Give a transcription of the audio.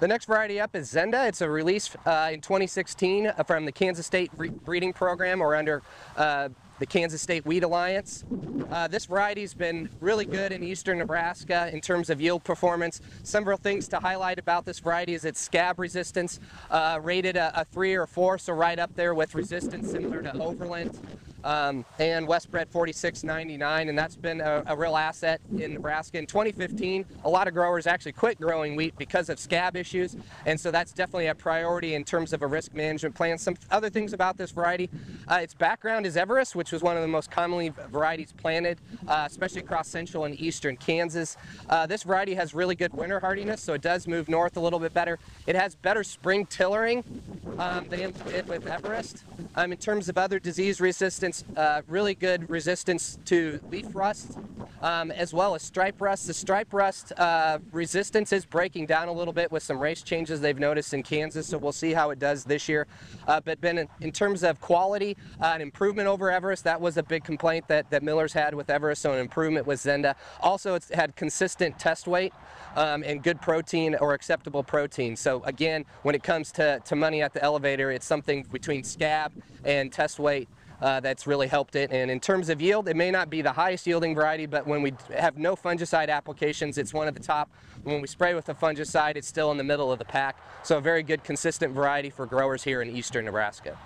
The next variety up is Zenda. It's a release uh, in 2016 from the Kansas State breeding program or under uh, the Kansas State Wheat Alliance. Uh, this variety's been really good in eastern Nebraska in terms of yield performance. Several things to highlight about this variety is its scab resistance, uh, rated a, a, three or four, so right up there with resistance similar to Overland um, and Westbred 4699, and that's been a, a, real asset in Nebraska. In 2015, a lot of growers actually quit growing wheat because of scab issues, and so that's definitely a priority in terms of a risk management plan. Some other things about this variety, uh, its background is Everest, which was one of the most commonly varieties planted, uh, especially across central and eastern Kansas. Uh, this variety has really good winter hardiness, so it does move north a little bit better. It has better spring tillering um, than with Everest. Um, in terms of other disease resistance, uh, really good resistance to leaf rust um, as well as stripe rust. The stripe rust uh, resistance is breaking down a little bit with some race changes they've noticed in Kansas, so we'll see how it does this year. Uh, but been in, in, terms of quality, uh, an improvement over Everest. That was a big complaint that, that Miller's had with Everest, so an improvement with Zenda. Also, it's had consistent test weight um, and good protein or acceptable protein. So again, when it comes to, to money at the elevator, it's something between scab and test weight uh, that's really helped it. And in terms of yield, it may not be the highest yielding variety, but when we have no fungicide applications, it's one of the top. When we spray with a fungicide, it's still in the middle of the pack. So a very good consistent variety for growers here in eastern Nebraska.